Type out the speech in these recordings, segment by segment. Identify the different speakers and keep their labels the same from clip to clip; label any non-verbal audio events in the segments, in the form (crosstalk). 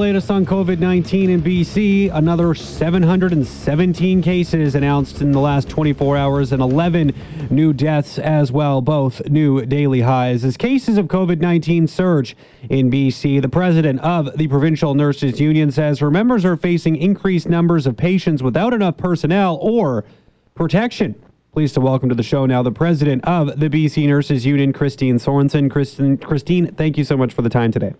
Speaker 1: Latest on COVID 19 in BC, another 717 cases announced in the last 24 hours and 11 new deaths as well, both new daily highs. As cases of COVID 19 surge in BC, the president of the Provincial Nurses Union says her members are facing increased numbers of patients without enough personnel or protection. Pleased to welcome to the show now the president of the BC Nurses Union, Christine Sorensen. Christine, Christine, thank you so much for the time today.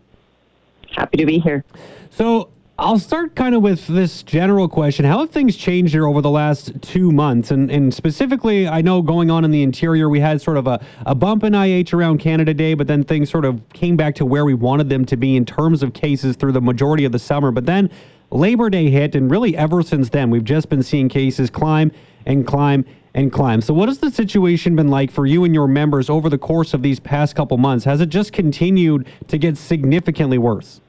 Speaker 2: Happy to be here.
Speaker 1: So I'll start kind of with this general question. How have things changed here over the last two months? And, and specifically, I know going on in the interior, we had sort of a, a bump in IH around Canada Day, but then things sort of came back to where we wanted them to be in terms of cases through the majority of the summer. But then Labor Day hit, and really ever since then, we've just been seeing cases climb and climb and climb. So, what has the situation been like for you and your members over the course of these past couple months? Has it just continued to get significantly worse?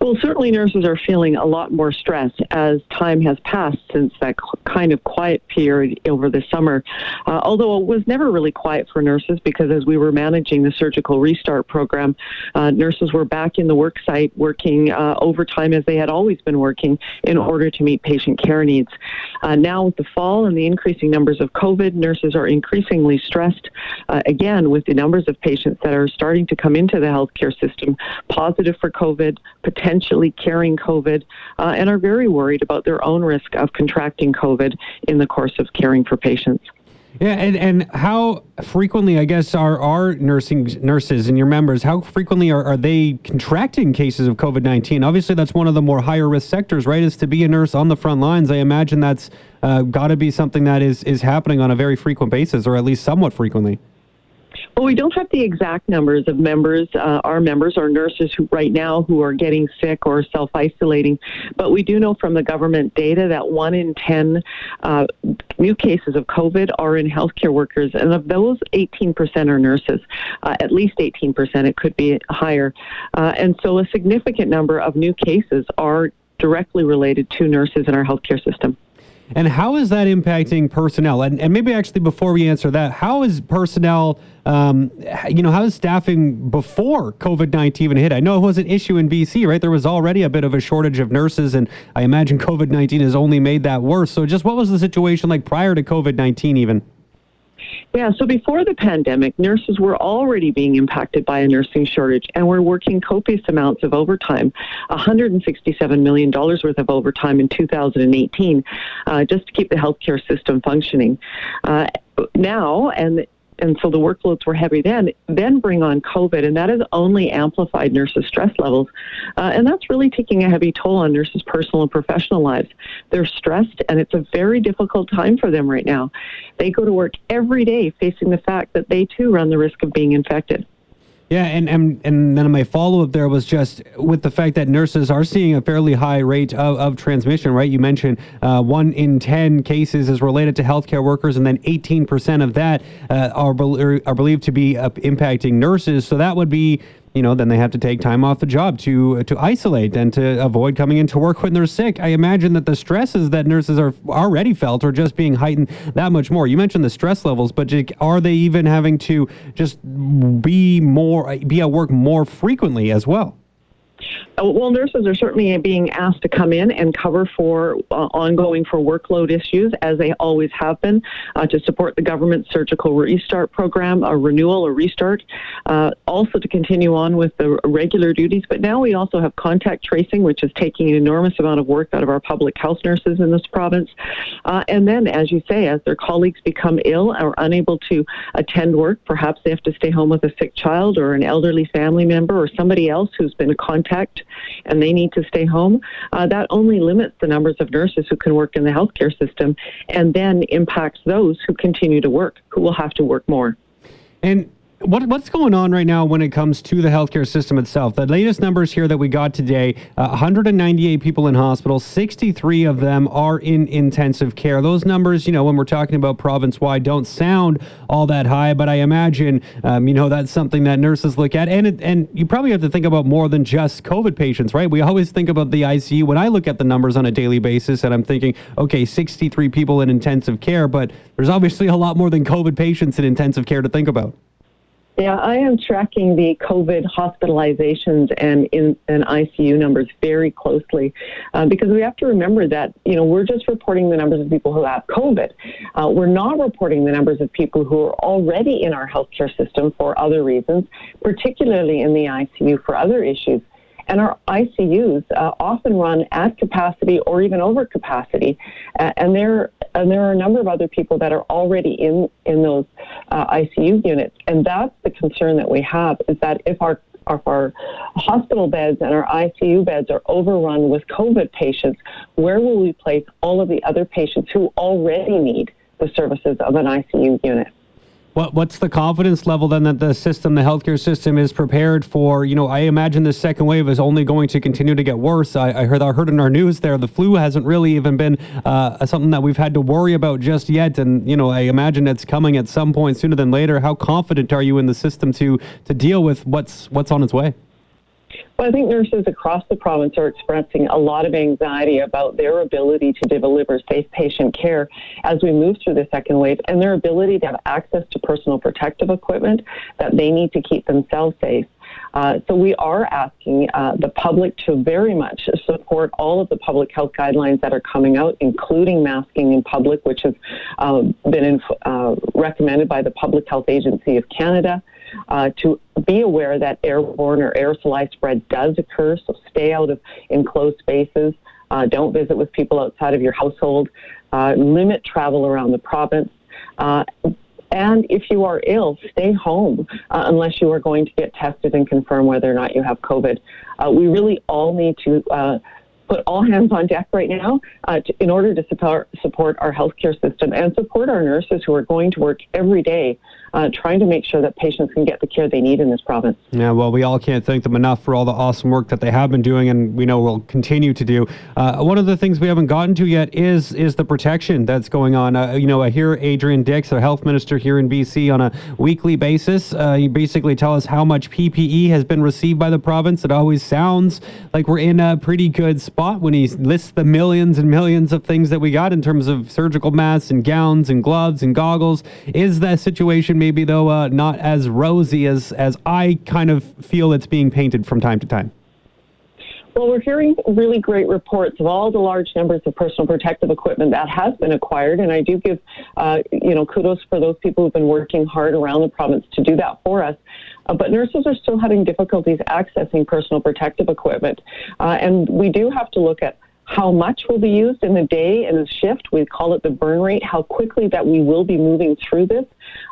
Speaker 2: Well, certainly nurses are feeling a lot more stress as time has passed since that kind of quiet period over the summer. Uh, although it was never really quiet for nurses because as we were managing the surgical restart program, uh, nurses were back in the work site working uh, overtime as they had always been working in order to meet patient care needs. Uh, now, with the fall and the increasing numbers of COVID, nurses are increasingly stressed uh, again with the numbers of patients that are starting to come into the healthcare system positive for COVID potentially carrying COVID uh, and are very worried about their own risk of contracting COVID in the course of caring for patients.
Speaker 1: Yeah, and, and how frequently, I guess, are our nursing nurses and your members, how frequently are, are they contracting cases of COVID 19? Obviously, that's one of the more higher risk sectors, right? Is to be a nurse on the front lines. I imagine that's uh, got to be something that is, is happening on a very frequent basis, or at least somewhat frequently.
Speaker 2: Well, we don't have the exact numbers of members, uh, our members or nurses who right now who are getting sick or self isolating, but we do know from the government data that one in 10 uh, new cases of COVID are in healthcare workers, and of those, 18% are nurses. Uh, at least 18%, it could be higher. Uh, and so a significant number of new cases are directly related to nurses in our healthcare system.
Speaker 1: And how is that impacting personnel? And, and maybe actually before we answer that, how is personnel, um, you know, how is staffing before COVID 19 even hit? I know it was an issue in BC, right? There was already a bit of a shortage of nurses, and I imagine COVID 19 has only made that worse. So just what was the situation like prior to COVID 19 even?
Speaker 2: Yeah, so before the pandemic, nurses were already being impacted by a nursing shortage and were working copious amounts of overtime, $167 million worth of overtime in 2018, uh, just to keep the healthcare system functioning. Uh, now, and and so the workloads were heavy then. Then bring on COVID, and that has only amplified nurses' stress levels, uh, and that's really taking a heavy toll on nurses' personal and professional lives. They're stressed, and it's a very difficult time for them right now. They go to work every day facing the fact that they too run the risk of being infected.
Speaker 1: Yeah, and, and and then my follow up there was just with the fact that nurses are seeing a fairly high rate of, of transmission, right? You mentioned uh, one in 10 cases is related to healthcare workers, and then 18% of that uh, are, be- are believed to be uh, impacting nurses. So that would be you know, then they have to take time off the job to uh, to isolate and to avoid coming into work when they're sick. I imagine that the stresses that nurses are already felt are just being heightened that much more. You mentioned the stress levels, but are they even having to just be more be at work more frequently as well?
Speaker 2: Uh, well, nurses are certainly being asked to come in and cover for uh, ongoing for workload issues, as they always have been, uh, to support the government's surgical restart program, a renewal or restart, uh, also to continue on with the regular duties. But now we also have contact tracing, which is taking an enormous amount of work out of our public health nurses in this province. Uh, and then, as you say, as their colleagues become ill or unable to attend work, perhaps they have to stay home with a sick child or an elderly family member or somebody else who's been a contact and they need to stay home, uh, that only limits the numbers of nurses who can work in the healthcare system and then impacts those who continue to work, who will have to work more.
Speaker 1: And what, what's going on right now when it comes to the healthcare system itself? The latest numbers here that we got today uh, 198 people in hospital, 63 of them are in intensive care. Those numbers, you know, when we're talking about province wide, don't sound all that high, but I imagine, um, you know, that's something that nurses look at. And, it, and you probably have to think about more than just COVID patients, right? We always think about the ICU. When I look at the numbers on a daily basis and I'm thinking, okay, 63 people in intensive care, but there's obviously a lot more than COVID patients in intensive care to think about.
Speaker 2: Yeah, I am tracking the COVID hospitalizations and in and ICU numbers very closely uh, because we have to remember that you know we're just reporting the numbers of people who have COVID. Uh, we're not reporting the numbers of people who are already in our healthcare system for other reasons, particularly in the ICU for other issues. And our ICUs uh, often run at capacity or even over capacity, uh, and there and there are a number of other people that are already in in those uh, ICU units. And that's the concern that we have is that if our if our hospital beds and our ICU beds are overrun with COVID patients, where will we place all of the other patients who already need the services of an ICU unit?
Speaker 1: What, what's the confidence level then that the system, the healthcare system, is prepared for? You know, I imagine this second wave is only going to continue to get worse. I, I heard I heard in our news there the flu hasn't really even been uh, something that we've had to worry about just yet, and you know, I imagine it's coming at some point sooner than later. How confident are you in the system to to deal with what's what's on its way?
Speaker 2: Well, I think nurses across the province are expressing a lot of anxiety about their ability to deliver safe patient care as we move through the second wave and their ability to have access to personal protective equipment that they need to keep themselves safe. Uh, so we are asking uh, the public to very much support all of the public health guidelines that are coming out, including masking in public, which has uh, been uh, recommended by the Public Health Agency of Canada uh, to be aware that airborne or aerosolized spread does occur. So stay out of enclosed spaces. Uh, don't visit with people outside of your household. Limit travel around the province. Uh, and if you are ill, stay home uh, unless you are going to get tested and confirm whether or not you have COVID. Uh, we really all need to put all (laughs) hands on deck right now uh, to, in order to support, support our healthcare system and support our nurses who are going to work every day uh, trying to make sure that patients can get the care they need in this province.
Speaker 1: Yeah, well, we all can't thank them enough for all the awesome work that they have been doing, and we know will continue to do. Uh, one of the things we haven't gotten to yet is is the protection that's going on. Uh, you know, I hear Adrian Dix, our health minister here in BC, on a weekly basis. Uh, you basically tell us how much PPE has been received by the province. It always sounds like we're in a pretty good spot when he lists the millions and millions of things that we got in terms of surgical masks and gowns and gloves and goggles. Is that situation maybe though uh, not as rosy as as I kind of feel it's being painted from time to time.
Speaker 2: Well, we're hearing really great reports of all the large numbers of personal protective equipment that has been acquired, and I do give, uh, you know, kudos for those people who've been working hard around the province to do that for us. Uh, but nurses are still having difficulties accessing personal protective equipment, uh, and we do have to look at how much will be used in the day and the shift. We call it the burn rate, how quickly that we will be moving through this.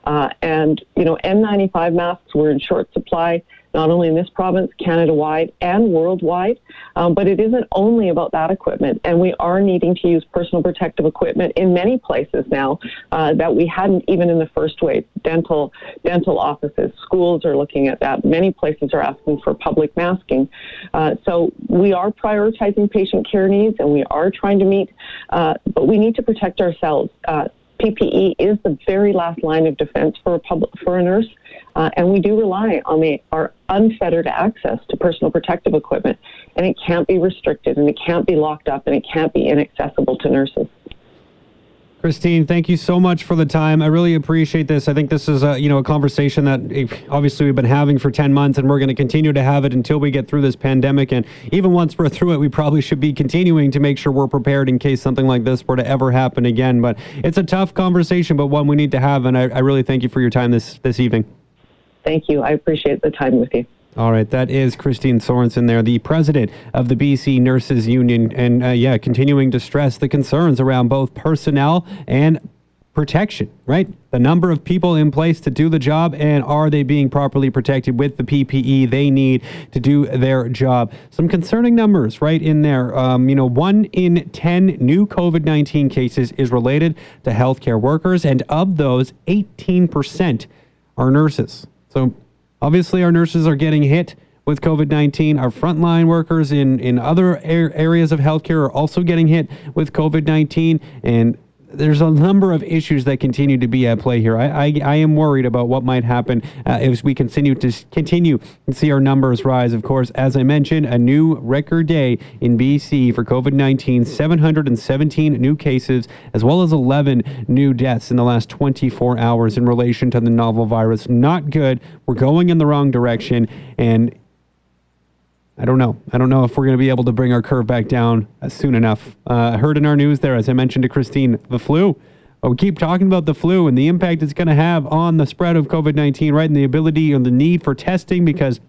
Speaker 2: Uh, and, you know, N95 masks were in short supply not only in this province, Canada wide, and worldwide. Um, but it isn't only about that equipment, and we are needing to use personal protective equipment in many places now uh, that we hadn't even in the first wave. Dental, dental offices, schools are looking at that. Many places are asking for public masking. Uh, so we are prioritizing patient care needs, and we are trying to meet, uh, but we need to protect ourselves. Uh, PPE is the very last line of defense for a public, for a nurse, uh, and we do rely on the, our unfettered access to personal protective equipment, and it can't be restricted, and it can't be locked up, and it can't be inaccessible to nurses.
Speaker 1: Christine, thank you so much for the time. I really appreciate this. I think this is a you know a conversation that obviously we've been having for 10 months and we're going to continue to have it until we get through this pandemic and even once we're through it we probably should be continuing to make sure we're prepared in case something like this were to ever happen again. But it's a tough conversation but one we need to have and I, I really thank you for your time this this evening.
Speaker 2: Thank you. I appreciate the time with you.
Speaker 1: All right, that is Christine Sorensen there, the president of the BC Nurses Union, and uh, yeah, continuing to stress the concerns around both personnel and protection, right? The number of people in place to do the job, and are they being properly protected with the PPE they need to do their job? Some concerning numbers right in there. Um, you know, one in 10 new COVID 19 cases is related to healthcare workers, and of those, 18% are nurses. So Obviously, our nurses are getting hit with COVID 19. Our frontline workers in, in other areas of healthcare are also getting hit with COVID 19. And there's a number of issues that continue to be at play here. I, I, I am worried about what might happen uh, as we continue to continue to see our numbers rise. Of course, as I mentioned, a new record day in BC for COVID 19, 717 new cases, as well as 11 new deaths in the last 24 hours in relation to the novel virus. Not good. We're going in the wrong direction. And I don't know. I don't know if we're going to be able to bring our curve back down uh, soon enough. Uh, heard in our news there, as I mentioned to Christine, the flu. Oh, we keep talking about the flu and the impact it's going to have on the spread of COVID 19, right? And the ability and the need for testing because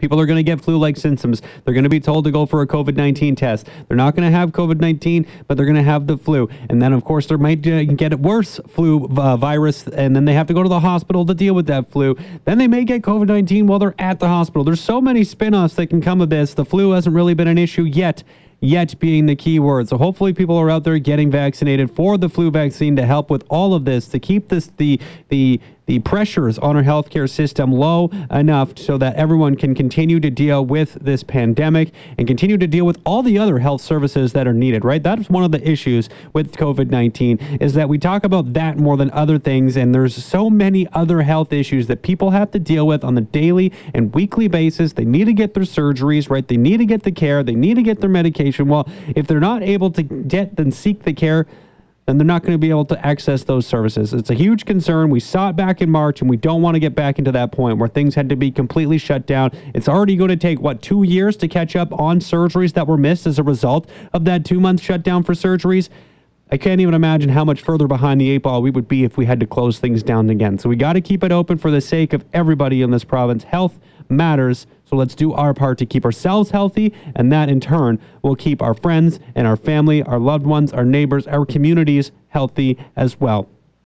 Speaker 1: People are going to get flu like symptoms. They're going to be told to go for a COVID 19 test. They're not going to have COVID 19, but they're going to have the flu. And then, of course, they might uh, get worse flu uh, virus, and then they have to go to the hospital to deal with that flu. Then they may get COVID 19 while they're at the hospital. There's so many spin offs that can come of this. The flu hasn't really been an issue yet yet being the key word. So hopefully people are out there getting vaccinated for the flu vaccine to help with all of this to keep this the the the pressures on our healthcare system low enough so that everyone can continue to deal with this pandemic and continue to deal with all the other health services that are needed, right? That's one of the issues with COVID 19 is that we talk about that more than other things. And there's so many other health issues that people have to deal with on the daily and weekly basis. They need to get their surgeries, right? They need to get the care. They need to get their medication. Well, if they're not able to get and seek the care, then they're not going to be able to access those services. It's a huge concern. We saw it back in March, and we don't want to get back into that point where things had to be completely shut down. It's already going to take, what, two years to catch up on surgeries that were missed as a result of that two month shutdown for surgeries? I can't even imagine how much further behind the eight ball we would be if we had to close things down again. So we got to keep it open for the sake of everybody in this province. Health matters. So let's do our part to keep ourselves healthy, and that in turn will keep our friends and our family, our loved ones, our neighbors, our communities healthy as well.